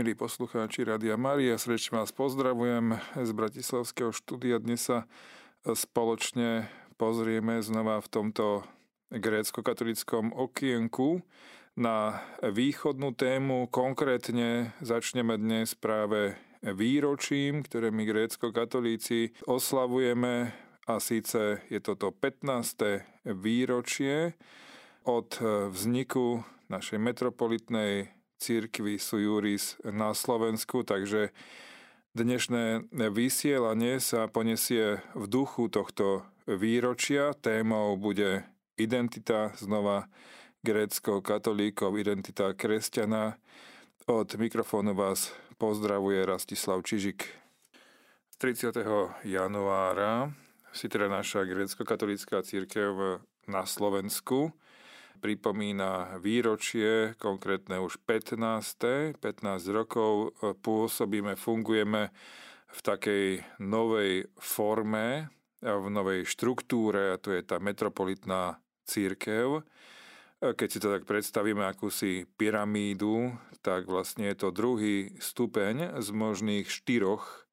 Milí poslucháči Rádia Maria, srdečne vás pozdravujem z Bratislavského štúdia. Dnes sa spoločne pozrieme znova v tomto grécko-katolickom okienku na východnú tému. Konkrétne začneme dnes práve výročím, ktoré my grécko-katolíci oslavujeme a síce je toto 15. výročie od vzniku našej metropolitnej církvy Sujuris na Slovensku, takže dnešné vysielanie sa poniesie v duchu tohto výročia. Témou bude identita znova grécko-katolíkov, identita kresťana. Od mikrofónu vás pozdravuje Rastislav Čižik. 30. januára si teda naša grécko-katolícká církev na Slovensku pripomína výročie, konkrétne už 15. 15 rokov e, pôsobíme, fungujeme v takej novej forme, v novej štruktúre, a to je tá metropolitná církev. E, keď si to tak predstavíme akúsi pyramídu, tak vlastne je to druhý stupeň z možných štyroch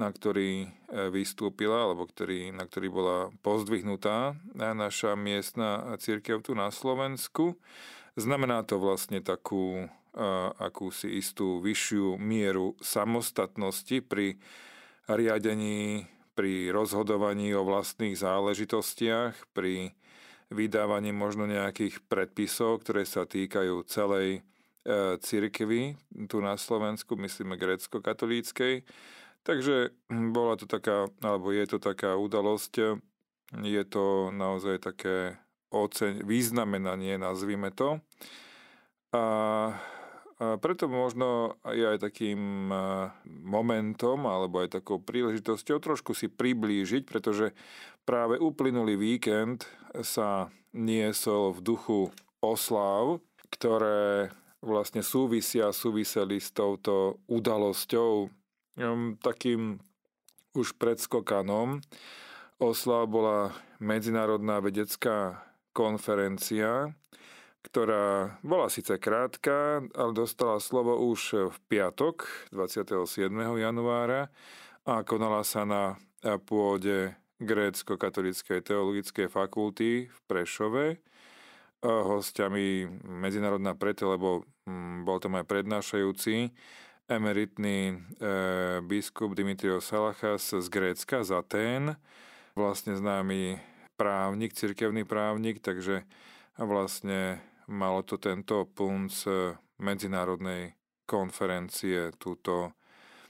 na ktorý e, vystúpila, alebo ktorý, na ktorý bola pozdvihnutá naša miestna církev tu na Slovensku. Znamená to vlastne takú e, akúsi istú vyššiu mieru samostatnosti pri riadení, pri rozhodovaní o vlastných záležitostiach, pri vydávaní možno nejakých predpisov, ktoré sa týkajú celej e, cirkvy tu na Slovensku, myslíme grécko-katolíckej Takže hm, bola to taká, alebo je to taká udalosť, je to naozaj také oceň, významenanie, nazvime to. A, preto možno je aj takým momentom, alebo aj takou príležitosťou trošku si priblížiť, pretože práve uplynulý víkend sa niesol v duchu oslav, ktoré vlastne súvisia, súviseli s touto udalosťou takým už predskokanom oslav bola medzinárodná vedecká konferencia, ktorá bola síce krátka, ale dostala slovo už v piatok 27. januára a konala sa na pôde grécko-katolíckej teologickej fakulty v Prešove. Hostiami medzinárodná preto, lebo mm, bol tam aj prednášajúci emeritný e, biskup Dimitrios Salachas z Grécka, z Atén, vlastne známy právnik, cirkevný právnik, takže vlastne malo to tento punc medzinárodnej konferencie, túto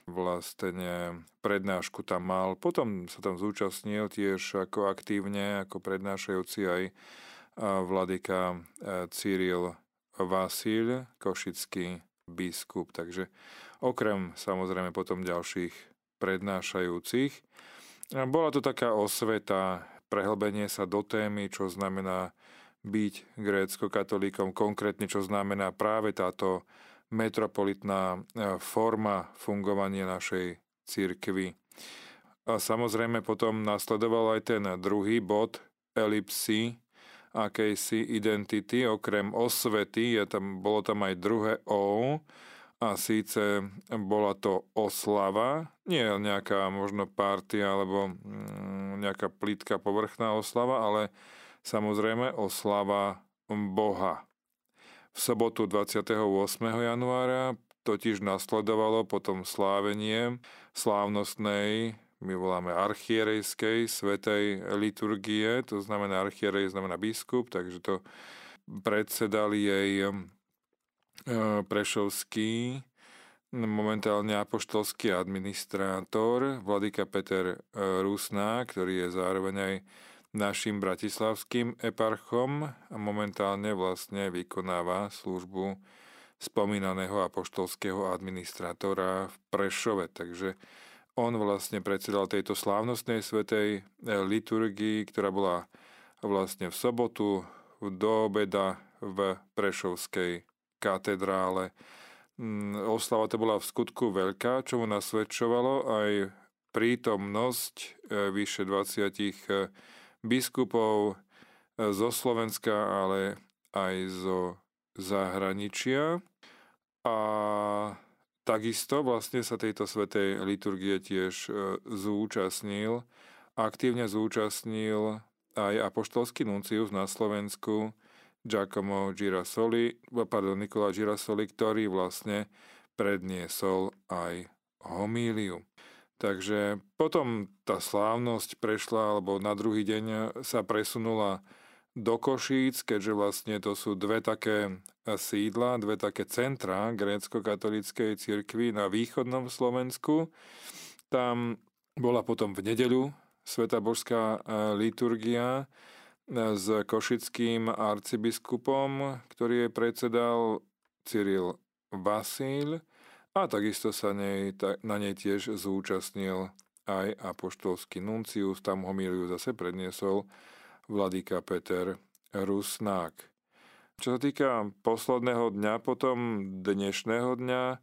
vlastne prednášku tam mal. Potom sa tam zúčastnil tiež ako aktívne, ako prednášajúci aj vladyka e, Cyril Vasil, košický biskup. Takže okrem samozrejme potom ďalších prednášajúcich. Bola to taká osveta, prehlbenie sa do témy, čo znamená byť grécko-katolíkom, konkrétne čo znamená práve táto metropolitná e, forma fungovania našej církvy. A samozrejme potom nasledoval aj ten druhý bod, elipsy, akejsi identity, okrem osvety, je tam, bolo tam aj druhé O, a síce bola to oslava, nie nejaká možno partia alebo mm, nejaká plitka povrchná oslava, ale samozrejme oslava Boha. V sobotu 28. januára totiž nasledovalo potom slávenie slávnostnej, my voláme archierejskej, svetej liturgie, to znamená archierej znamená biskup, takže to predsedali jej Prešovský, momentálne apoštolský administrátor, vladyka Peter e, Rusná, ktorý je zároveň aj našim bratislavským eparchom a momentálne vlastne vykonáva službu spomínaného apoštolského administrátora v Prešove. Takže on vlastne predsedal tejto slávnostnej svetej e, liturgii, ktorá bola vlastne v sobotu do obeda v Prešovskej katedrále. Mm, oslava to bola v skutku veľká, čo mu nasvedčovalo aj prítomnosť e, vyše 20 e, biskupov e, zo Slovenska, ale aj zo zahraničia. A takisto vlastne sa tejto svetej liturgie tiež zúčastnil, aktívne zúčastnil aj apoštolský nuncius na Slovensku Giacomo Girasoli, pardon, Nikola Girasoli, ktorý vlastne predniesol aj homíliu. Takže potom tá slávnosť prešla, alebo na druhý deň sa presunula do Košíc, keďže vlastne to sú dve také sídla, dve také centra grécko-katolíckej cirkvi na východnom Slovensku. Tam bola potom v nedeľu Sveta Božská e, liturgia s košickým arcibiskupom, ktorý jej predsedal Cyril Vasíl a takisto sa nej, na nej tiež zúčastnil aj apoštolský nuncius, tam homíliu zase predniesol vladyka Peter Rusnák. Čo sa týka posledného dňa, potom dnešného dňa,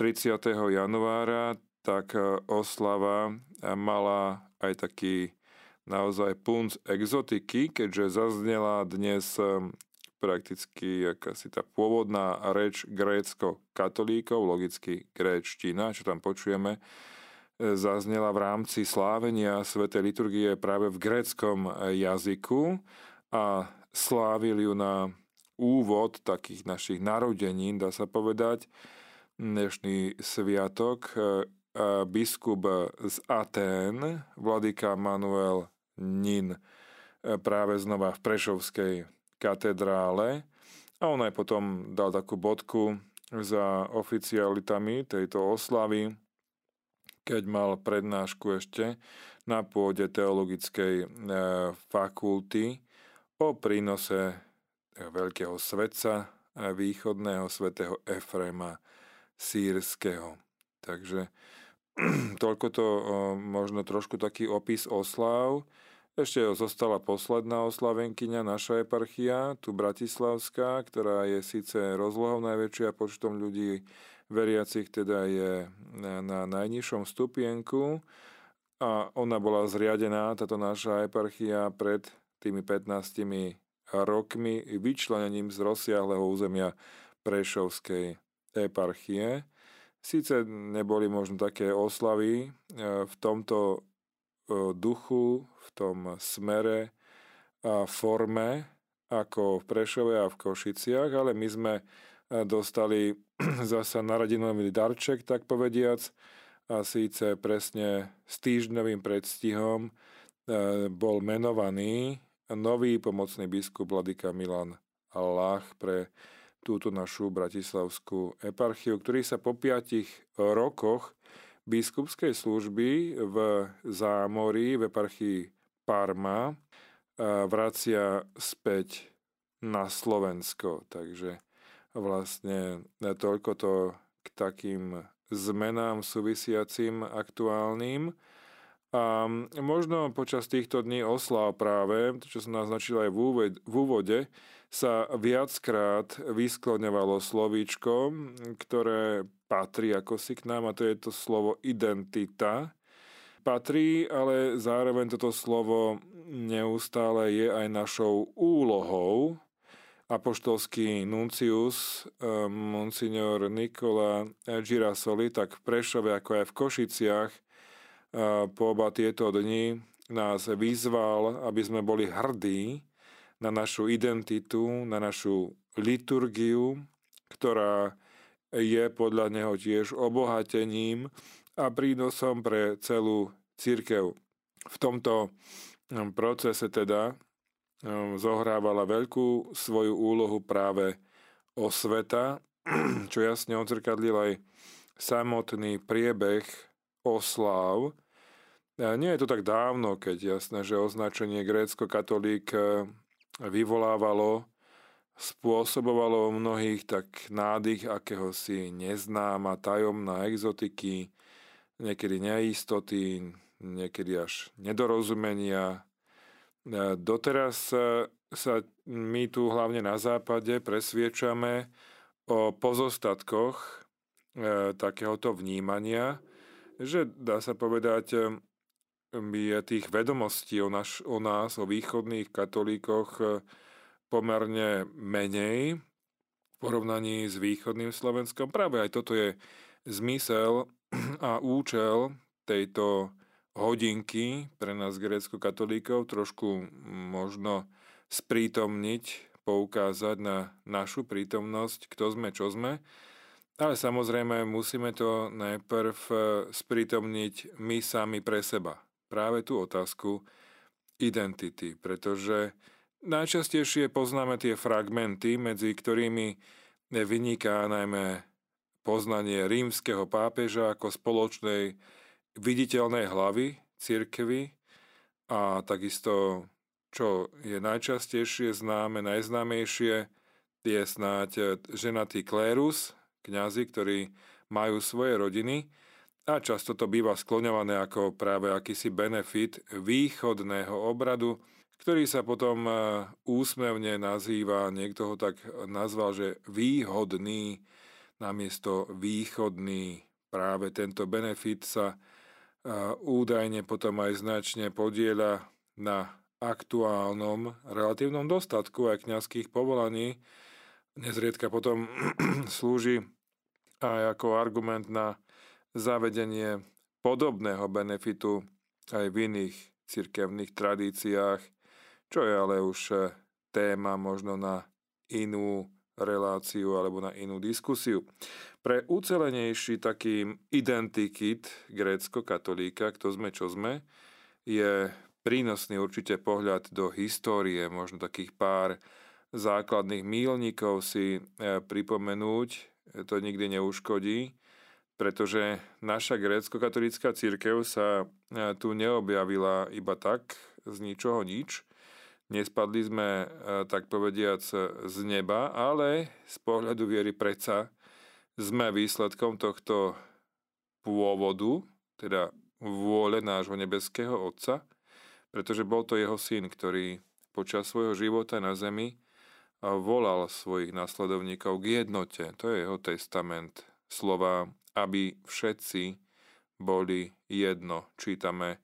30. januára, tak oslava mala aj taký naozaj punc exotiky, keďže zaznela dnes prakticky akási tá pôvodná reč grécko-katolíkov, logicky gréčtina, čo tam počujeme, e, zaznela v rámci slávenia Sv. liturgie práve v gréckom jazyku a slávil ju na úvod takých našich narodenín, dá sa povedať, dnešný sviatok e, biskup z Atén, vladyka Manuel Nin, e, práve znova v Prešovskej katedrále a on aj potom dal takú bodku za oficialitami tejto oslavy, keď mal prednášku ešte na pôde teologickej e, fakulty o prínose veľkého svetca e, východného svätého Efrema sírskeho. Takže toľko to možno trošku taký opis oslav. Ešte zostala posledná oslavenkyňa, naša eparchia, tu Bratislavská, ktorá je síce rozlohou najväčšia počtom ľudí veriacich, teda je na, na najnižšom stupienku a ona bola zriadená, táto naša eparchia, pred tými 15 rokmi vyčlenením z rozsiahleho územia Prešovskej eparchie. Síce neboli možno také oslavy e, v tomto duchu, v tom smere a forme ako v Prešove a v Košiciach, ale my sme dostali zasa naradinový darček, tak povediac, a síce presne s týždňovým predstihom bol menovaný nový pomocný biskup Vladika Milan Lach pre túto našu bratislavskú eparchiu, ktorý sa po piatich rokoch biskupskej služby v Zámorí, v eparchii Parma, vracia späť na Slovensko. Takže vlastne toľko to k takým zmenám súvisiacim aktuálnym. A možno počas týchto dní oslav práve, čo som naznačil aj v úvode, sa viackrát vyskloňovalo slovíčko, ktoré patrí ako si k nám a to je to slovo identita. Patrí, ale zároveň toto slovo neustále je aj našou úlohou. Apoštolský nuncius, eh, monsignor Nikola Girasoli, tak v Prešove ako aj v Košiciach eh, po oba tieto dni nás vyzval, aby sme boli hrdí na našu identitu, na našu liturgiu, ktorá je podľa neho tiež obohatením a prínosom pre celú církev. V tomto hm, procese teda hm, zohrávala veľkú svoju úlohu práve osveta, čo jasne odzrkadlil aj samotný priebeh osláv. Nie je to tak dávno, keď jasné, že označenie grécko-katolík vyvolávalo, spôsobovalo u mnohých tak nádych akéhosi neznáma, tajomná exotiky, niekedy neistoty, niekedy až nedorozumenia. E, doteraz sa my tu hlavne na západe presviečame o pozostatkoch e, takéhoto vnímania, že dá sa povedať, tých vedomostí o, naš, o nás, o východných katolíkoch e, pomerne menej v porovnaní s východným Slovenskom. Práve aj toto je zmysel a účel tejto hodinky pre nás grécko-katolíkov trošku možno sprítomniť, poukázať na našu prítomnosť, kto sme, čo sme. Ale samozrejme musíme to najprv eh, sprítomniť my sami pre seba. Práve tú otázku identity, pretože najčastejšie poznáme tie fragmenty, medzi ktorými vyniká najmä poznanie rímskeho pápeža ako spoločnej viditeľnej hlavy cirkvy a takisto, čo je najčastejšie známe, najznámejšie, je snáď ženatý klérus, kňazi, ktorí majú svoje rodiny a často to býva skloňované ako práve akýsi benefit východného obradu, ktorý sa potom e, úsmevne nazýva, niekto ho tak nazval, že výhodný namiesto východný. Práve tento benefit sa údajne potom aj značne podieľa na aktuálnom relatívnom dostatku aj kňazských povolaní. Nezriedka potom slúži aj ako argument na zavedenie podobného benefitu aj v iných cirkevných tradíciách, čo je ale už eh, téma možno na inú reláciu alebo na inú diskusiu. Pre ucelenejší taký identikit grécko-katolíka, kto sme, čo sme, je prínosný určite pohľad do histórie, možno takých pár základných mílnikov si e, pripomenúť, to nikdy neuškodí, pretože naša grécko-katolická církev sa e, tu neobjavila iba tak, z ničoho nič. Nespadli sme, e, tak povediac, z neba, ale z pohľadu viery predsa sme výsledkom tohto pôvodu, teda vôle nášho nebeského Otca, pretože bol to jeho syn, ktorý počas svojho života na zemi volal svojich nasledovníkov k jednote. To je jeho testament. Slova, aby všetci boli jedno. Čítame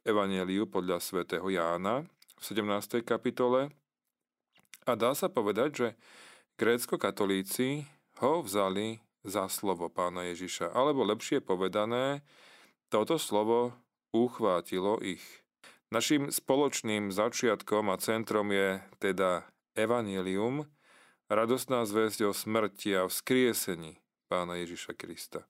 v Evangeliu podľa svätého Jána v 17. kapitole. A dá sa povedať, že grécko-katolíci ho vzali za slovo pána Ježiša. Alebo lepšie povedané, toto slovo uchvátilo ich. Našim spoločným začiatkom a centrom je teda Evangelium, radostná zväzť o smrti a vzkriesení pána Ježiša Krista.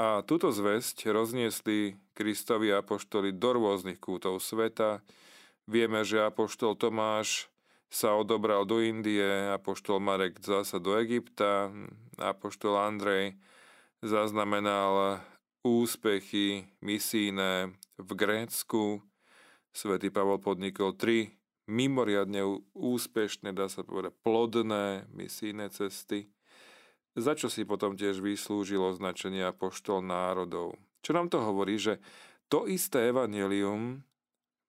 A túto zväzť rozniesli Kristovi apoštoli do rôznych kútov sveta. Vieme, že apoštol Tomáš sa odobral do Indie, apoštol Marek zasa do Egypta, apoštol Andrej zaznamenal úspechy misijné v Grécku, svätý Pavol podnikol tri mimoriadne úspešné, dá sa povedať, plodné misijné cesty, za čo si potom tiež vyslúžil označenie apoštol národov. Čo nám to hovorí, že to isté evanelium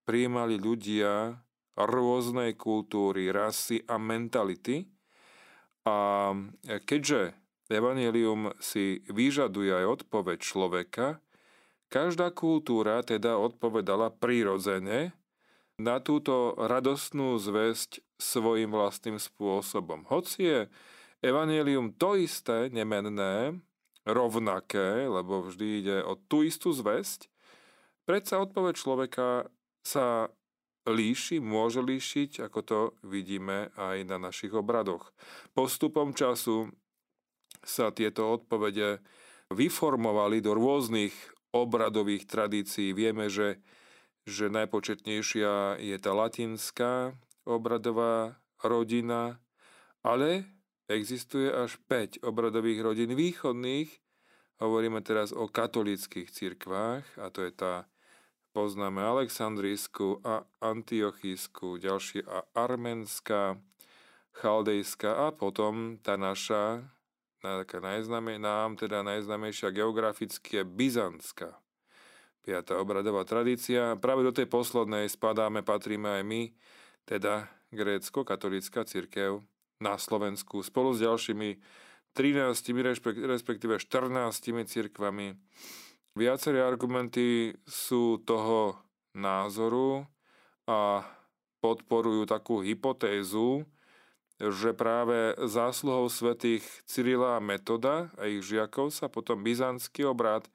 prijímali ľudia rôznej kultúry, rasy a mentality. A keďže Evangelium si vyžaduje aj odpoveď človeka, každá kultúra teda odpovedala prirodzene na túto radostnú zväzť svojim vlastným spôsobom. Hoci je Evangelium to isté, nemenné, rovnaké, lebo vždy ide o tú istú zväzť, predsa odpoveď človeka sa líši, môže líšiť, ako to vidíme aj na našich obradoch. Postupom času sa tieto odpovede vyformovali do rôznych obradových tradícií. Vieme, že, že najpočetnejšia je tá latinská obradová rodina, ale existuje až 5 obradových rodín východných. Hovoríme teraz o katolických cirkvách a to je tá poznáme Aleksandrijskú a Antiochísku, ďalšie a arménska, chaldejská a potom tá naša, taká najznamej, nám teda najznamejšia geograficky je byzantská. Piatá obradová tradícia. Práve do tej poslednej spadáme, patríme aj my, teda grécko-katolická cirkev na Slovensku spolu s ďalšími 13, respektíve 14 cirkvami Viaceré argumenty sú toho názoru a podporujú takú hypotézu, že práve zásluhou svätých Cyrila a Metoda a ich žiakov sa potom byzantský obrad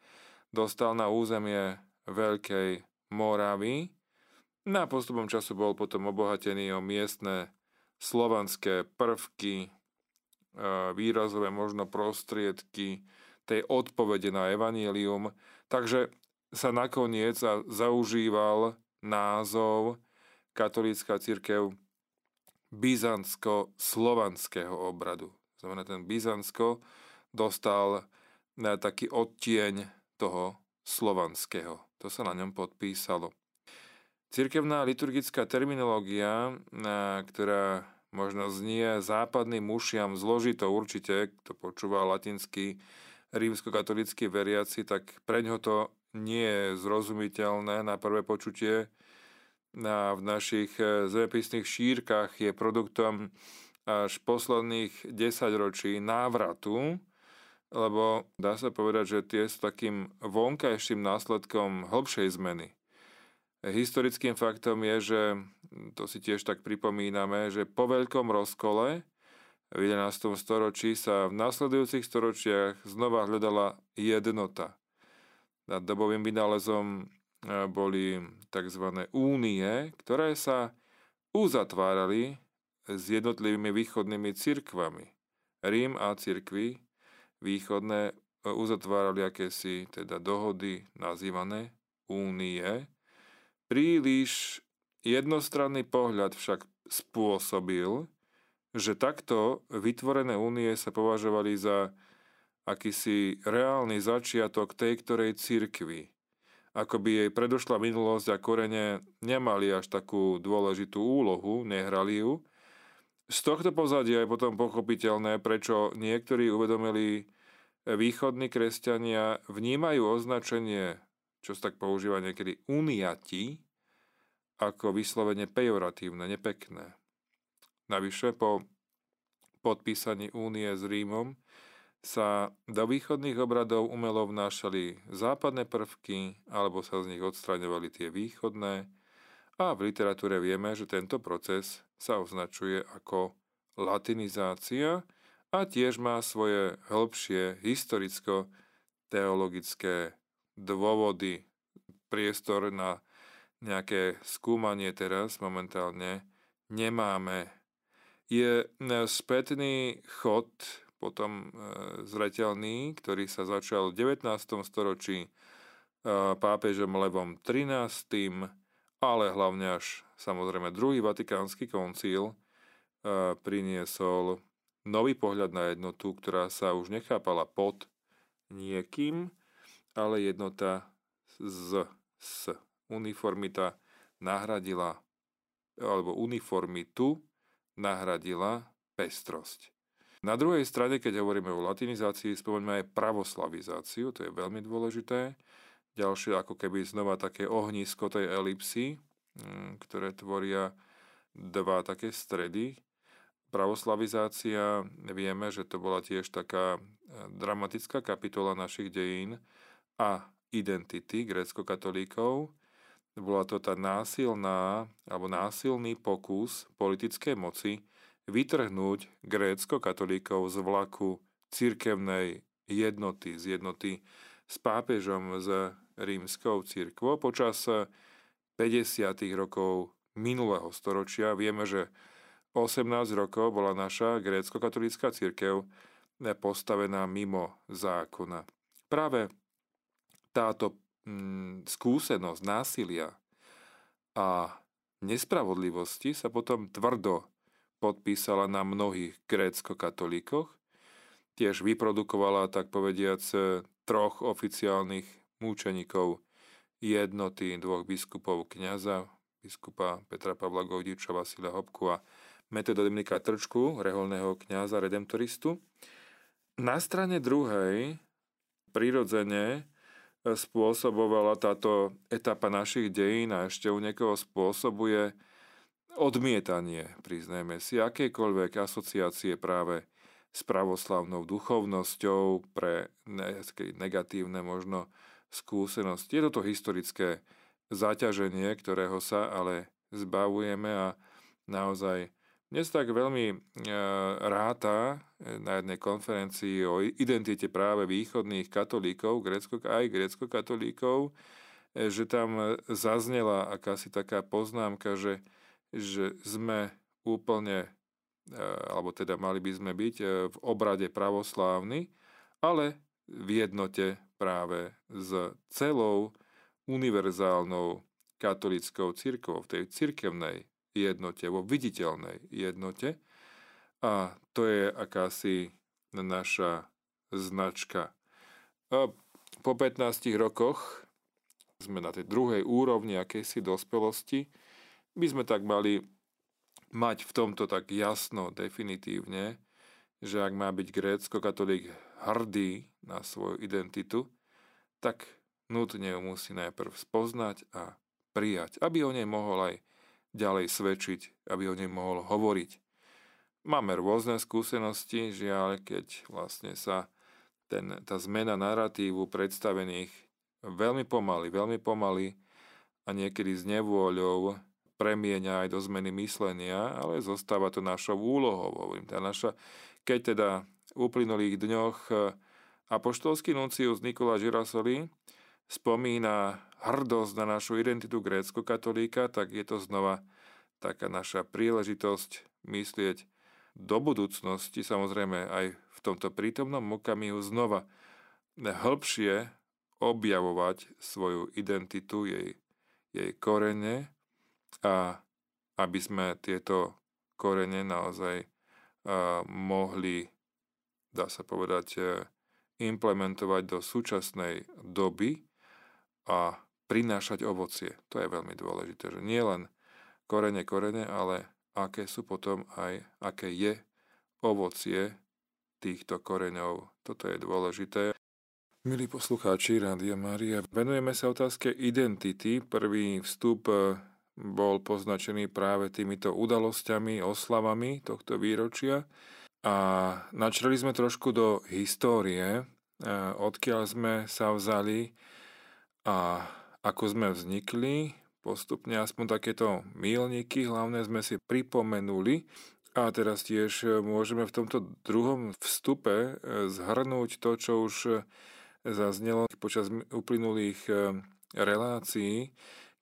dostal na územie Veľkej Moravy. Na postupom času bol potom obohatený o miestne slovanské prvky, e, výrazové možno prostriedky tej odpovede na evanílium. Takže sa nakoniec zaužíval názov katolícka církev byzantsko-slovanského obradu. Znamená, ten Byzantsko dostal na taký odtieň toho slovanského. To sa na ňom podpísalo. Cirkevná liturgická terminológia, ktorá možno znie západným mušiam zložito určite, kto počúva latinský rímsko-katolícky veriaci, tak pre ňo to nie je zrozumiteľné na prvé počutie, na, v našich e, zemepisných šírkach je produktom až posledných 10 ročí návratu, lebo dá sa povedať, že tie sú takým vonkajším následkom hĺbšej zmeny. Historickým faktom je, že, to si tiež tak pripomíname, že po veľkom rozkole v 11. storočí sa v nasledujúcich storočiach znova hľadala jednota. Nad dobovým vynálezom boli tzv. únie, ktoré sa uzatvárali s jednotlivými východnými cirkvami. Rím a cirkvy východné e, uzatvárali akési teda dohody nazývané únie. Príliš jednostranný pohľad však spôsobil, že takto vytvorené únie sa považovali za akýsi reálny začiatok tej ktorej cirkvi ako by jej predošla minulosť a korene nemali až takú dôležitú úlohu, nehrali ju. Z tohto pozadia je potom pochopiteľné, prečo niektorí uvedomili východní kresťania vnímajú označenie, čo sa tak používa niekedy, uniati, ako vyslovene pejoratívne, nepekné. Navyše po podpísaní únie s Rímom sa do východných obradov umelo vnášali západné prvky alebo sa z nich odstraňovali tie východné a v literatúre vieme, že tento proces sa označuje ako latinizácia a tiež má svoje hĺbšie historicko-teologické dôvody. Priestor na nejaké skúmanie teraz momentálne nemáme. Je spätný chod potom e, zreteľný, ktorý sa začal v 19. storočí e, pápežom Levom XIII, ale hlavne až samozrejme druhý vatikánsky koncíl e, priniesol nový pohľad na jednotu, ktorá sa už nechápala pod niekým, ale jednota z, s uniformita nahradila alebo uniformitu nahradila pestrosť. Na druhej strane, keď hovoríme o latinizácii, spomeňme aj pravoslavizáciu, to je veľmi dôležité. Ďalšie ako keby znova také ohnisko tej elipsy, mm, ktoré tvoria dva také stredy. Pravoslavizácia, vieme, že to bola tiež taká e, dramatická kapitola našich dejín a identity grécko-katolíkov. Bola to tá násilná alebo násilný pokus politickej moci vytrhnúť grécko-katolíkov z vlaku cirkevnej jednoty, z jednoty s pápežom, z rímskou církvou. Počas 50. rokov minulého storočia vieme, že 18 rokov bola naša grécko-katolícka církev postavená mimo zákona. Práve táto mm, skúsenosť násilia a nespravodlivosti sa potom tvrdo podpísala na mnohých grécko-katolíkoch. Tiež vyprodukovala, tak povediac, troch oficiálnych múčeníkov jednoty dvoch biskupov kniaza, biskupa Petra Pavla Gojdiča, Vasila Hopku a Metoda Dominika Trčku, reholného kniaza redemptoristu. Na strane druhej prirodzene spôsobovala táto etapa našich dejín a ešte u niekoho spôsobuje odmietanie, priznajme si, akejkoľvek asociácie práve s pravoslavnou duchovnosťou pre negatívne možno skúsenosti. Je toto historické zaťaženie, ktorého sa ale zbavujeme a naozaj Dnes tak veľmi ráta na jednej konferencii o identite práve východných katolíkov, grécko, aj grécko-katolíkov, že tam zaznela akási taká poznámka, že, že sme úplne, alebo teda mali by sme byť v obrade pravoslávny, ale v jednote práve s celou univerzálnou katolickou církvou, v tej cirkevnej jednote, vo viditeľnej jednote. A to je akási naša značka. Po 15 rokoch sme na tej druhej úrovni akejsi dospelosti, by sme tak mali mať v tomto tak jasno, definitívne, že ak má byť grécko-katolík hrdý na svoju identitu, tak nutne ju musí najprv spoznať a prijať, aby o nej mohol aj ďalej svedčiť, aby o nej mohol hovoriť. Máme rôzne skúsenosti, žiaľ, keď vlastne sa ten, tá zmena narratívu predstavených veľmi pomaly, veľmi pomaly a niekedy s nevôľou premieňa aj do zmeny myslenia, ale zostáva to našou úlohou. Hovorím, tá naša, keď teda v uplynulých dňoch apoštolský nuncius Nikola Girasoli spomína hrdosť na našu identitu grécko-katolíka, tak je to znova taká naša príležitosť myslieť do budúcnosti, samozrejme aj v tomto prítomnom okamihu znova hĺbšie objavovať svoju identitu, jej, jej korene a aby sme tieto korene naozaj uh, mohli, dá sa povedať, uh, implementovať do súčasnej doby a prinášať ovocie. To je veľmi dôležité, že nie len korene, korene, ale aké sú potom aj, aké je ovocie týchto koreňov. Toto je dôležité. Milí poslucháči Rádia Mária, venujeme sa otázke identity. Prvý vstup eh, bol poznačený práve týmito udalosťami, oslavami tohto výročia a načreli sme trošku do histórie, eh, odkiaľ sme sa vzali a ako sme vznikli, postupne aspoň takéto mílniky hlavne sme si pripomenuli a teraz tiež môžeme v tomto druhom vstupe e, zhrnúť to, čo už zaznelo počas uplynulých e, relácií,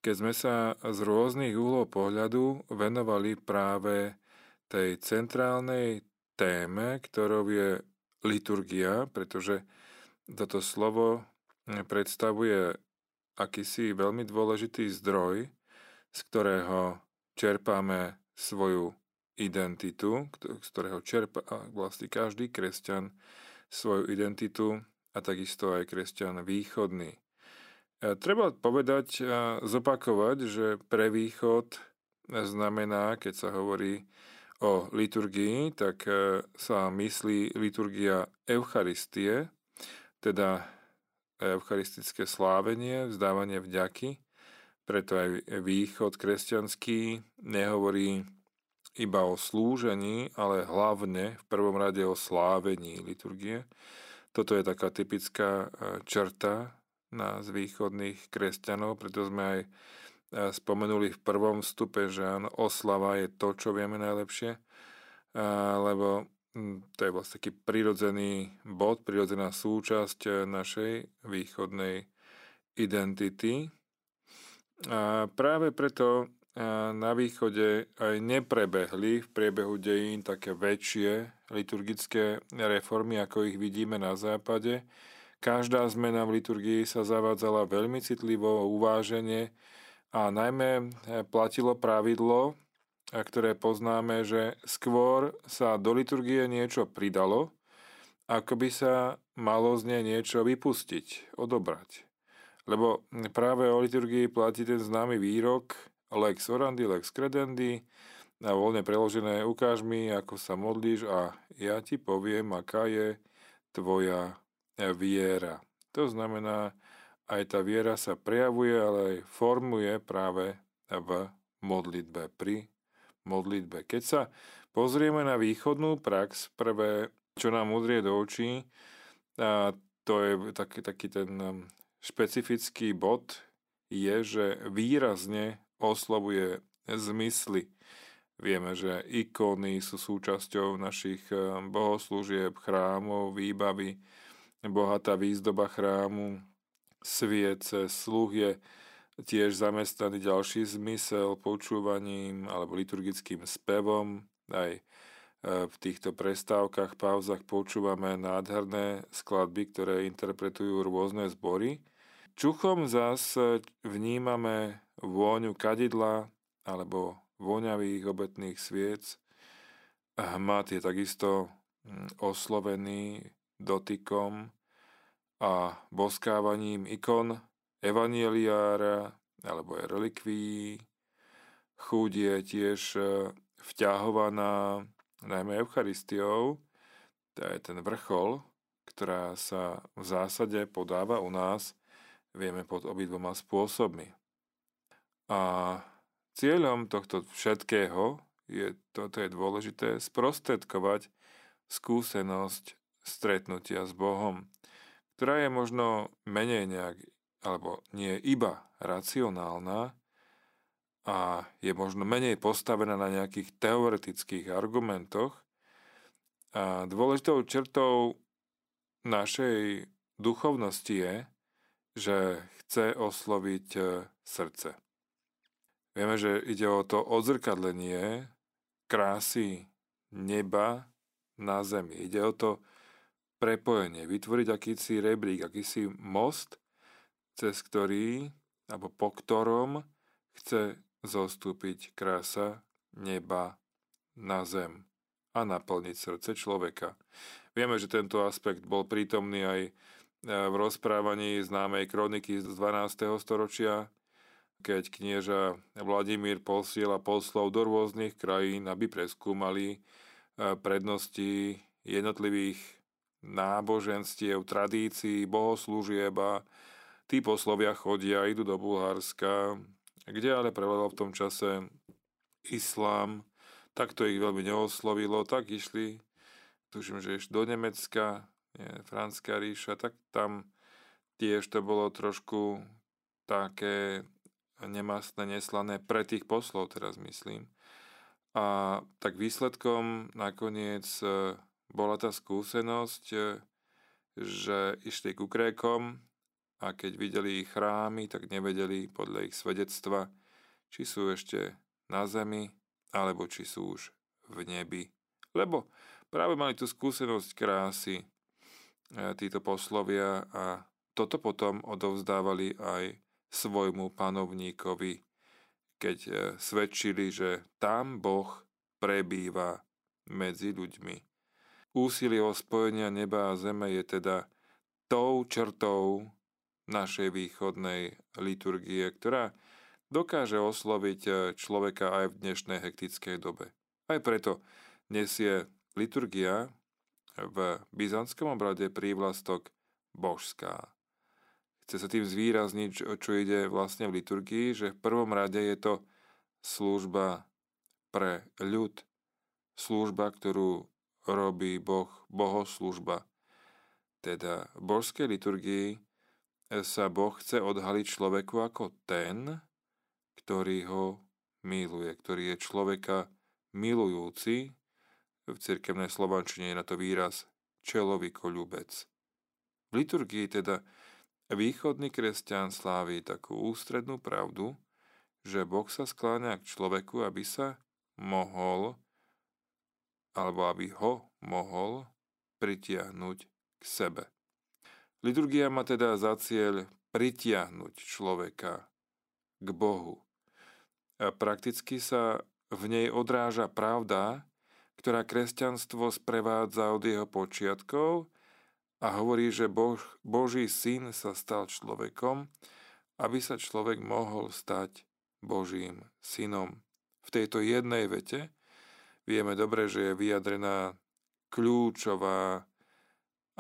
keď sme sa z rôznych uhlov pohľadu venovali práve tej centrálnej téme, ktorou je liturgia, pretože toto slovo predstavuje akýsi veľmi dôležitý zdroj, z ktorého čerpáme svoju identitu, z ktorého čerpá vlastne každý kresťan svoju identitu a takisto aj kresťan východný. Treba povedať a zopakovať, že pre východ znamená, keď sa hovorí o liturgii, tak e, sa myslí liturgia Eucharistie, teda eucharistické slávenie, vzdávanie vďaky. Preto aj východ kresťanský nehovorí iba o slúžení, ale hlavne v prvom rade o slávení liturgie. Toto je taká typická e, črta nás východných kresťanov, preto sme aj e, spomenuli v prvom stupe, že áno, oslava je to, čo vieme najlepšie, lebo to je vlastne taký prirodzený bod, prirodzená súčasť eh, našej východnej identity. A práve preto eh, na východe aj neprebehli v priebehu dejín také väčšie liturgické reformy, ako ich vidíme na západe. Každá zmena v liturgii sa zavádzala veľmi citlivo, uváženie a najmä eh, platilo pravidlo, a ktoré poznáme, že skôr sa do liturgie niečo pridalo, ako by sa malo z nej niečo vypustiť, odobrať. Lebo práve o liturgii platí ten známy výrok lex orandi, lex credendi, a voľne preložené ukáž mi, ako sa modlíš a ja ti poviem, aká je tvoja viera. To znamená, aj tá viera sa prejavuje, ale aj formuje práve v modlitbe, pri modlitbe. Keď sa pozrieme na východnú prax, prvé, čo nám udrie do očí, a to je taký, taký ten um, špecifický bod, je, že výrazne oslovuje zmysly. Vieme, že ikony sú súčasťou našich eh, bohoslúžieb, chrámov, výbavy, bohatá výzdoba chrámu, sviece, sluh je tiež zamestnaný ďalší zmysel počúvaním alebo liturgickým spevom. Aj eh, v týchto prestávkach, pauzach počúvame nádherné skladby, ktoré interpretujú rôzne zbory. Čuchom zas vnímame vôňu kadidla alebo voňavých obetných sviec. Hmat je takisto oslovený dotykom a boskávaním ikon evanieliára alebo je relikví. Chúď je tiež e, vťahovaná najmä Eucharistiou, to je ten vrchol, ktorá sa v zásade podáva u nás, vieme pod obidvoma spôsobmi. A Cieľom tohto všetkého je, toto je dôležité, sprostredkovať skúsenosť stretnutia s Bohom, ktorá je možno menej nejak, alebo nie iba racionálna a je možno menej postavená na nejakých teoretických argumentoch. A dôležitou črtou našej duchovnosti je, že chce osloviť e, srdce. Vieme, že ide o to odzrkadlenie krásy neba na zemi. Ide o to prepojenie, vytvoriť akýsi rebrík, akýsi most, cez ktorý, alebo po ktorom chce zostúpiť krása neba na zem a naplniť srdce človeka. Vieme, že tento aspekt bol prítomný aj e, v rozprávaní známej kroniky z 12. storočia, keď knieža Vladimír posiela poslov do rôznych krajín, aby preskúmali e, prednosti jednotlivých náboženstiev, tradícií, bohoslúžieb tí poslovia chodia, idú do Bulharska, kde ale prevládal v tom čase islám, tak to ich veľmi neoslovilo, tak išli, tuším, že ešte do Nemecka, nie, Franská ríša, tak tam tiež to bolo trošku také nemastné, neslané pre tých poslov teraz myslím. A tak výsledkom nakoniec e, bola tá skúsenosť, e, že išli ku Grékom a keď videli ich chrámy, tak nevedeli podľa ich svedectva, či sú ešte na zemi, alebo či sú už v nebi. Lebo práve mali tú skúsenosť krásy e, títo poslovia a toto potom odovzdávali aj svojmu panovníkovi, keď e, svedčili, že tam Boh prebýva medzi ľuďmi. Úsilie o spojenia neba a zeme je teda tou črtou našej východnej liturgie, ktorá dokáže osloviť e, človeka aj v dnešnej hektickej dobe. Aj preto nesie liturgia v byzantskom obrade prívlastok božská. Chce sa tým zvýrazniť, čo ide vlastne v liturgii, že v prvom rade je to služba pre ľud, služba, ktorú robí Boh, bohoslužba. Teda v božskej liturgii sa Boh chce odhaliť človeku ako ten, ktorý ho miluje, ktorý je človeka milujúci. V cirkevnej slovančine je na to výraz čelovikolúbec. V liturgii teda Východný kresťan sláví takú ústrednú pravdu, že Boh sa skláňa k človeku, aby sa mohol, alebo aby ho mohol pritiahnuť k sebe. Liturgia má teda za cieľ pritiahnuť človeka k Bohu. A prakticky sa v nej odráža pravda, ktorá kresťanstvo sprevádza od jeho počiatkov a hovorí, že boh, Boží syn sa stal človekom, aby sa človek mohol stať Božím synom. V tejto jednej vete vieme dobre, že je vyjadrená kľúčová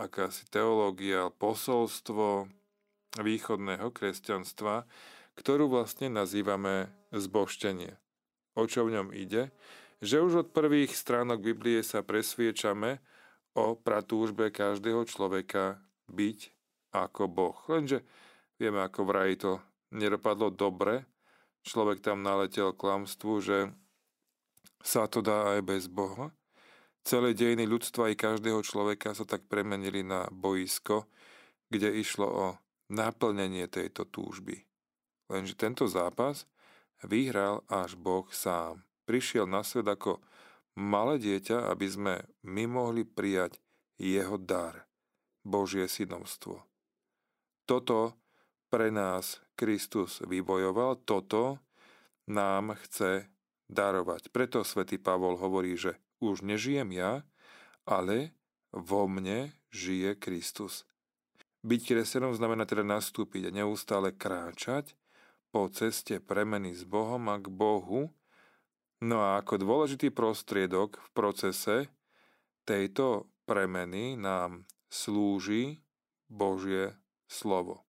akási teológia, posolstvo východného kresťanstva, ktorú vlastne nazývame zboštenie. O čo v ňom ide? Že už od prvých stránok Biblie sa presviečame, o pratúžbe každého človeka byť ako Boh. Lenže vieme, ako vraj to nedopadlo dobre. Človek tam naletel klamstvu, že sa to dá aj bez Boha. Celé dejiny ľudstva i každého človeka sa tak premenili na boisko, kde išlo o naplnenie tejto túžby. Lenže tento zápas vyhral až Boh sám. Prišiel na svet ako malé dieťa, aby sme my mohli prijať jeho dar, Božie synovstvo. Toto pre nás Kristus vybojoval, toto nám chce darovať. Preto svätý Pavol hovorí, že už nežijem ja, ale vo mne žije Kristus. Byť kresťanom znamená teda nastúpiť a neustále kráčať po ceste premeny s Bohom a k Bohu. No a ako dôležitý prostriedok v procese tejto premeny nám slúži Božie slovo.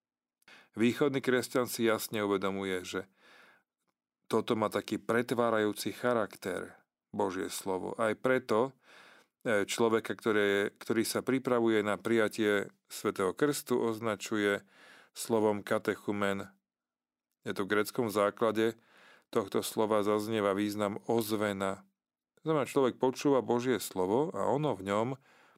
Východný kresťan si jasne uvedomuje, že toto má taký pretvárajúci charakter Božie slovo. Aj preto e, človeka, ktoré, ktorý sa pripravuje na prijatie svätého Krstu, označuje slovom katechumen. Je to v greckom základe tohto slova zaznieva význam ozvena. To znamená, človek počúva Božie slovo a ono v ňom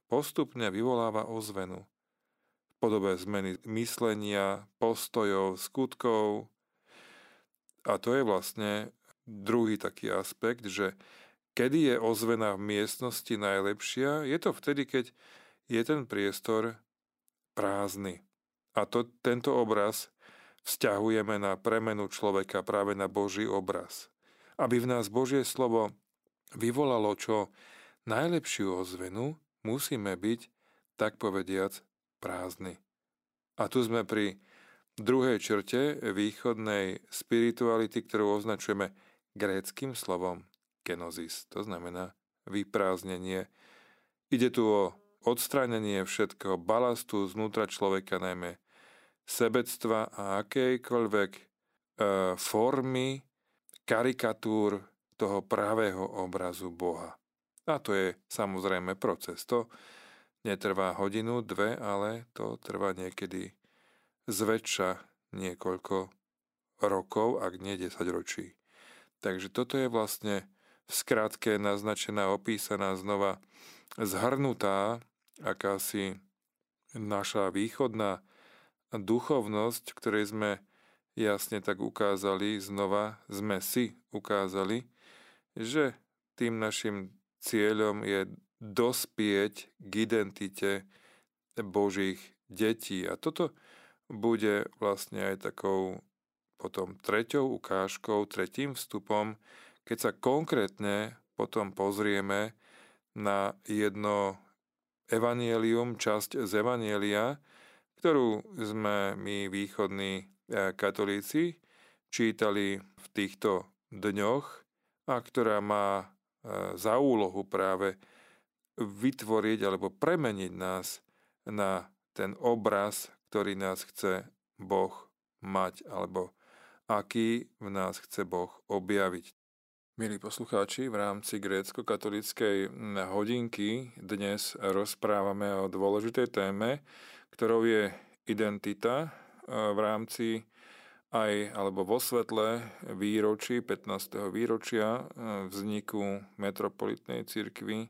postupne vyvoláva ozvenu. V podobe zmeny myslenia, postojov, skutkov, a to je vlastne druhý taký aspekt, že kedy je ozvena v miestnosti najlepšia, je to vtedy, keď je ten priestor prázdny. A to, tento obraz vzťahujeme na premenu človeka práve na Boží obraz. Aby v nás Božie slovo vyvolalo čo najlepšiu ozvenu, musíme byť, tak povediac, prázdny. A tu sme pri druhej črte východnej spirituality, ktorú označujeme gréckým slovom kenosis, to znamená vyprázdnenie. Ide tu o odstránenie všetkého balastu znútra človeka, najmä sebectva a akejkoľvek e, formy karikatúr toho pravého obrazu Boha. A to je samozrejme proces. To netrvá hodinu, dve, ale to trvá niekedy zväčša niekoľko rokov, ak nie 10 ročí. Takže toto je vlastne v skratke naznačená, opísaná, znova zhrnutá akási naša východná duchovnosť, ktorej sme jasne tak ukázali, znova sme si ukázali, že tým našim cieľom je dospieť k identite Božích detí. A toto bude vlastne aj takou potom treťou ukážkou, tretím vstupom, keď sa konkrétne potom pozrieme na jedno evanielium, časť z evanielia, ktorú sme my východní e, katolíci čítali v týchto dňoch a ktorá má e, za úlohu práve vytvoriť alebo premeniť nás na ten obraz ktorý nás chce Boh mať, alebo aký v nás chce Boh objaviť. Milí poslucháči, v rámci grécko-katolíckej hodinky dnes rozprávame o dôležitej téme, ktorou je identita v rámci aj alebo vo svetle výročí 15. výročia vzniku metropolitnej cirkvy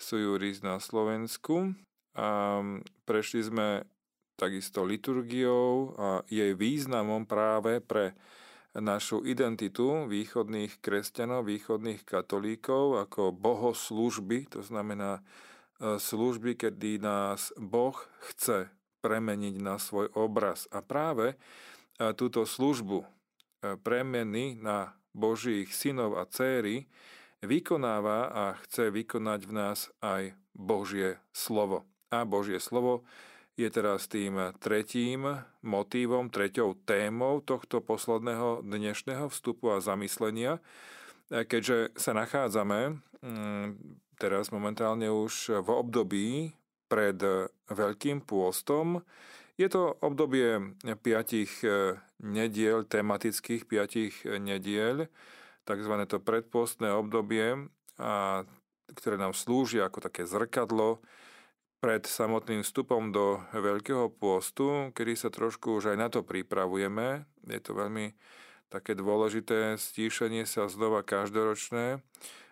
Sujuris na Slovensku. A prešli sme takisto liturgiou a jej významom práve pre našu identitu východných kresťanov, východných katolíkov ako bohoslužby, to znamená e, služby, kedy nás Boh chce premeniť na svoj obraz. A práve e, túto službu e, premeny na Božích synov a céry vykonáva a chce vykonať v nás aj Božie slovo. A Božie slovo je teraz tým tretím motívom, treťou témou tohto posledného dnešného vstupu a zamyslenia, keďže sa nachádzame mm, teraz momentálne už v období pred Veľkým pôstom. Je to obdobie piatich e, nediel, tematických piatich nediel, takzvané to predpostné obdobie, a, ktoré nám slúži ako také zrkadlo pred samotným vstupom do Veľkého pôstu, kedy sa trošku už aj na to pripravujeme. Je to veľmi také dôležité stíšenie sa znova každoročné,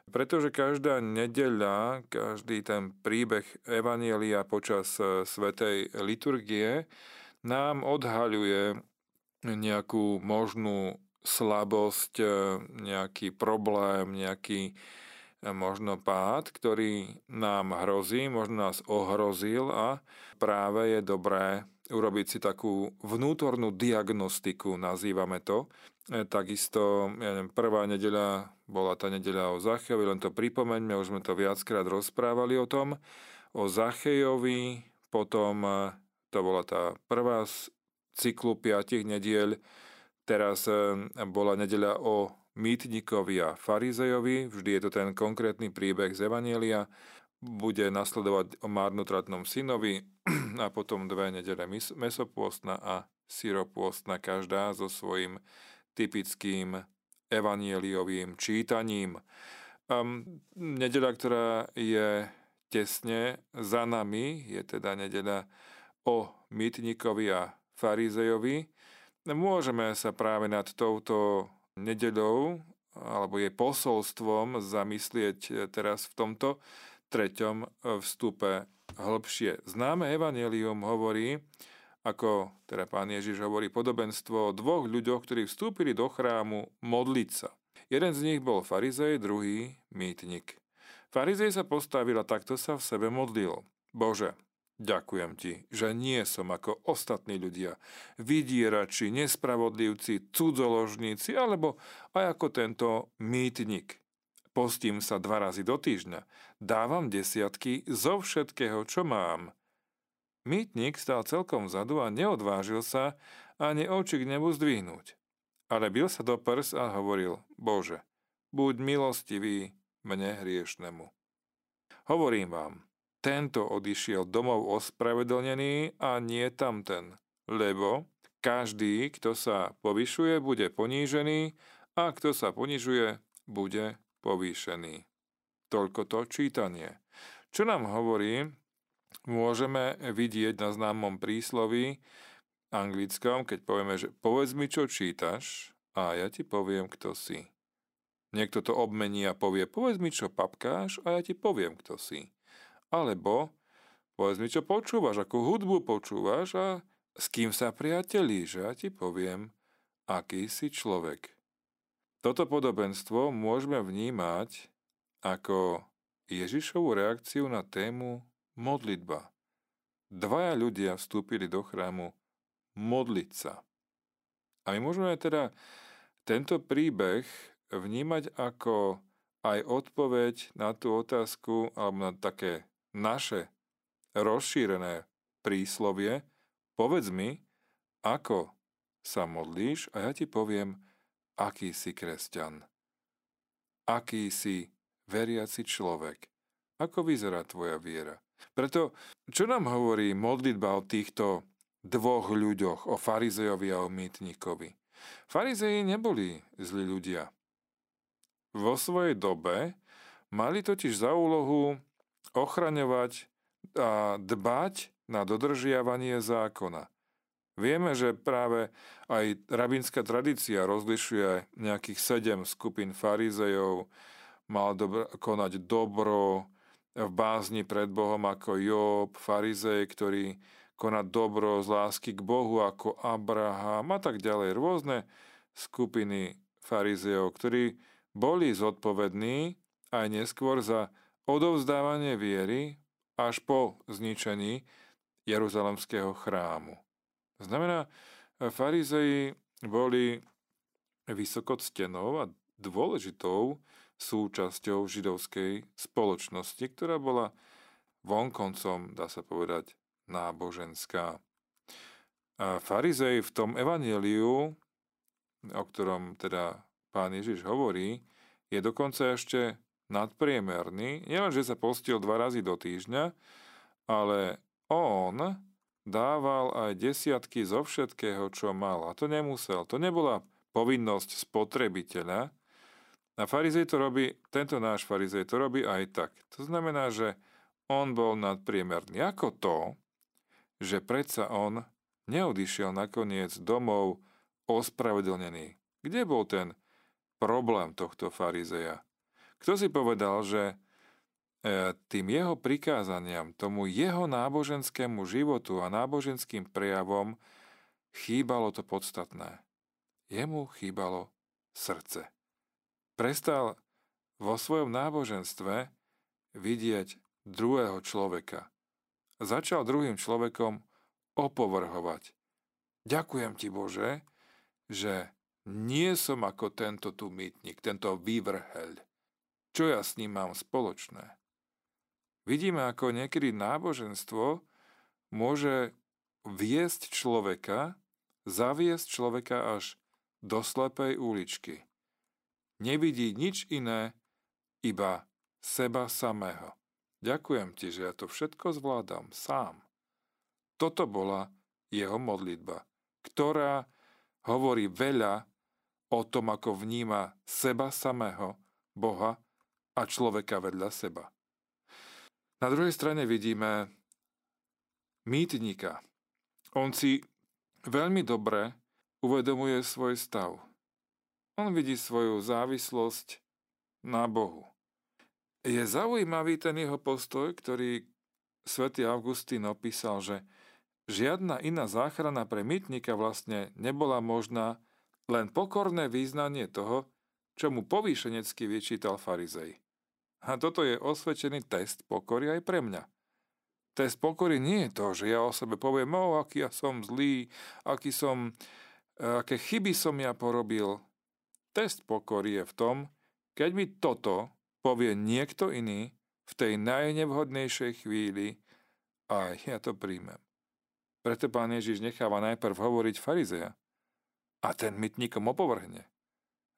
Pretože každá nedeľa, každý ten príbeh Evanielia počas e, svetej liturgie nám odhaľuje nejakú možnú slabosť, e, nejaký problém, nejaký možno pád, ktorý nám hrozí, možno nás ohrozil a práve je dobré urobiť si takú vnútornú diagnostiku, nazývame to. E, takisto, ja neviem, prvá nedeľa bola tá nedeľa o Zachejovi, len to pripomeňme, už sme to viackrát rozprávali o tom, o Zachejovi, potom to bola tá prvá z cyklu piatich nediel, Teraz eh, bola nedeľa o mýtnikovi a farizejovi, vždy je to ten konkrétny príbeh z Evanielia, bude nasledovať o márnotratnom synovi a potom dve nedele mesopôstna a syropôstna, každá so svojím typickým evanieliovým čítaním. Um, nedeľa, ktorá je tesne za nami, je teda nedeľa o mýtnikovi a farizejovi, Môžeme sa práve nad touto nedeľou alebo jej posolstvom zamyslieť e, teraz v tomto treťom e, vstupe hĺbšie. Známe evanelium hovorí, ako teda pán Ježiš hovorí podobenstvo o dvoch ľuďoch, ktorí vstúpili do chrámu modliť sa. Jeden z nich bol farizej, druhý mýtnik. Farizej sa postavil a takto sa v sebe modlil. Bože, Ďakujem ti, že nie som ako ostatní ľudia, vydierači, nespravodlivci, cudzoložníci, alebo aj ako tento mýtnik. Postím sa dva razy do týždňa, dávam desiatky zo všetkého, čo mám. Mýtnik stál celkom vzadu a neodvážil sa ani oči k nebu zdvihnúť. Ale bil sa do prs a hovoril, Bože, buď milostivý mne hriešnemu. Hovorím vám, tento odišiel domov ospravedlnený a nie tamten. Lebo každý, kto sa povyšuje, bude ponížený a kto sa ponižuje, bude povýšený. Toľko to čítanie. Čo nám hovorí, môžeme vidieť na známom prísloví anglickom, keď povieme, že povedz mi, čo čítaš a ja ti poviem, kto si. Niekto to obmení a povie, povedz mi, čo papkáš a ja ti poviem, kto si. Alebo povedz mi, čo počúvaš, akú hudbu počúvaš a s kým sa priatelíš, ja ti poviem, aký si človek. Toto podobenstvo môžeme vnímať ako Ježišovú reakciu na tému modlitba. Dvaja ľudia vstúpili do chrámu modliť sa. A my môžeme teda tento príbeh vnímať ako aj odpoveď na tú otázku, alebo na také naše rozšírené príslovie, povedz mi, ako sa modlíš a ja ti poviem, aký si kresťan. Aký si veriaci človek. Ako vyzerá tvoja viera. Preto, čo nám hovorí modlitba o týchto dvoch ľuďoch, o farizejovi a o mýtnikovi? Farizeji neboli zlí ľudia. Vo svojej dobe mali totiž za úlohu ochraňovať a dbať na dodržiavanie zákona. Vieme, že práve aj rabinská tradícia rozlišuje nejakých sedem skupín farizejov, mal dobro, konať dobro v bázni pred Bohom ako Job, farizej, ktorý koná dobro z lásky k Bohu ako Abraham a tak ďalej. Rôzne skupiny farizejov, ktorí boli zodpovední aj neskôr za odovzdávanie viery až po zničení Jeruzalemského chrámu. Znamená, farizeji boli vysokoctenou a dôležitou súčasťou židovskej spoločnosti, ktorá bola vonkoncom, dá sa povedať, náboženská. A farizej v tom evaneliu, o ktorom teda pán Ježiš hovorí, je dokonca ešte nadpriemerný, nielen, že sa postil dva razy do týždňa, ale on dával aj desiatky zo všetkého, čo mal. A to nemusel. To nebola povinnosť spotrebiteľa. A farizej to robí, tento náš farizej to robí aj tak. To znamená, že on bol nadpriemerný. Ako to, že predsa on neodišiel nakoniec domov ospravedlnený. Kde bol ten problém tohto farizeja? Kto si povedal, že e, tým jeho prikázaniam, tomu jeho náboženskému životu a náboženským prejavom chýbalo to podstatné. Jemu chýbalo srdce. Prestal vo svojom náboženstve vidieť druhého človeka. Začal druhým človekom opovrhovať. Ďakujem ti, Bože, že nie som ako tento tu mýtnik, tento vývrheľ. Čo ja s ním mám spoločné? Vidíme, ako niekedy náboženstvo môže viesť človeka, zaviesť človeka až do slepej uličky. Nevidí nič iné, iba seba samého. Ďakujem ti, že ja to všetko zvládam sám. Toto bola jeho modlitba, ktorá hovorí veľa o tom, ako vníma seba samého, Boha a človeka vedľa seba. Na druhej strane vidíme mýtnika. On si veľmi dobre uvedomuje svoj stav. On vidí svoju závislosť na Bohu. Je zaujímavý ten jeho postoj, ktorý svätý Augustín opísal, že žiadna iná záchrana pre mytnika vlastne nebola možná, len pokorné význanie toho, čo mu povýšenecky vyčítal farizej. A toto je osvedčený test pokory aj pre mňa. Test pokory nie je to, že ja o sebe poviem, o, aký ja som zlý, aký som, aké chyby som ja porobil. Test pokory je v tom, keď mi toto povie niekto iný v tej najnevhodnejšej chvíli a ja to príjmem. Preto pán Ježiš necháva najprv hovoriť farizeja a ten mytníkom opovrhne.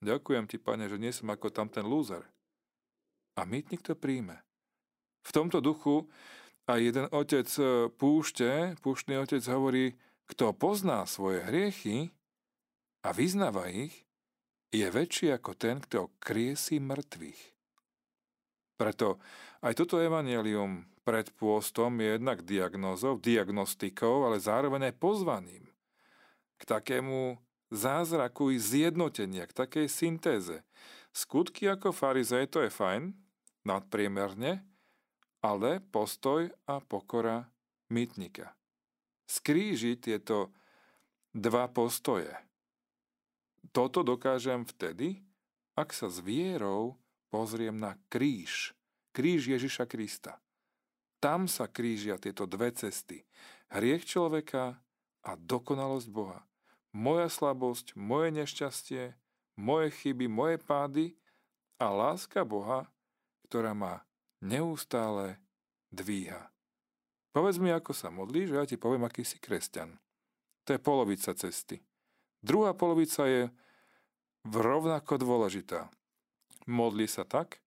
Ďakujem ti, pane, že nie som ako tam ten lúzer. A mytník to príjme. V tomto duchu aj jeden otec e, púšte, púštny otec hovorí, kto pozná svoje hriechy a vyznáva ich, je väčší ako ten, kto kriesi mŕtvych. Preto aj toto evanelium pred pôstom je jednak diagnózou, diagnostikou, ale zároveň aj pozvaním k takému zázraku i zjednotenia, k takej syntéze. Skutky ako farizej, to je fajn, nadpriemerne, ale postoj a pokora mytnika. Skríži tieto dva postoje. Toto dokážem vtedy, ak sa s vierou pozriem na kríž, kríž Ježiša Krista. Tam sa krížia tieto dve cesty. Hriech človeka a dokonalosť Boha. Moja slabosť, moje nešťastie, moje chyby, moje pády a láska Boha, ktorá ma neustále dvíha. Povedz mi, ako sa modlíš, že ja ti poviem, aký si kresťan. To je polovica cesty. Druhá polovica je rovnako dôležitá. Modli sa tak,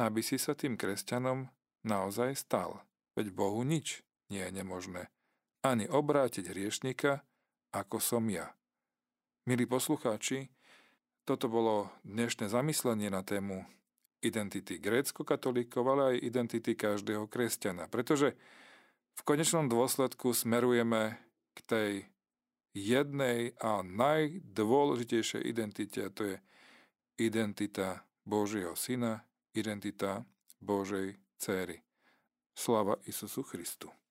aby si sa tým kresťanom naozaj stal. Veď Bohu nič nie je nemožné. Ani obrátiť hriešnika, ako som ja. Milí poslucháči, toto bolo dnešné zamyslenie na tému identity grécko-katolíkov, ale aj identity každého kresťana. Pretože v konečnom dôsledku smerujeme k tej jednej a najdôležitejšej identite, a to je identita Božieho Syna, identita Božej céry. Slava Isusu Christu.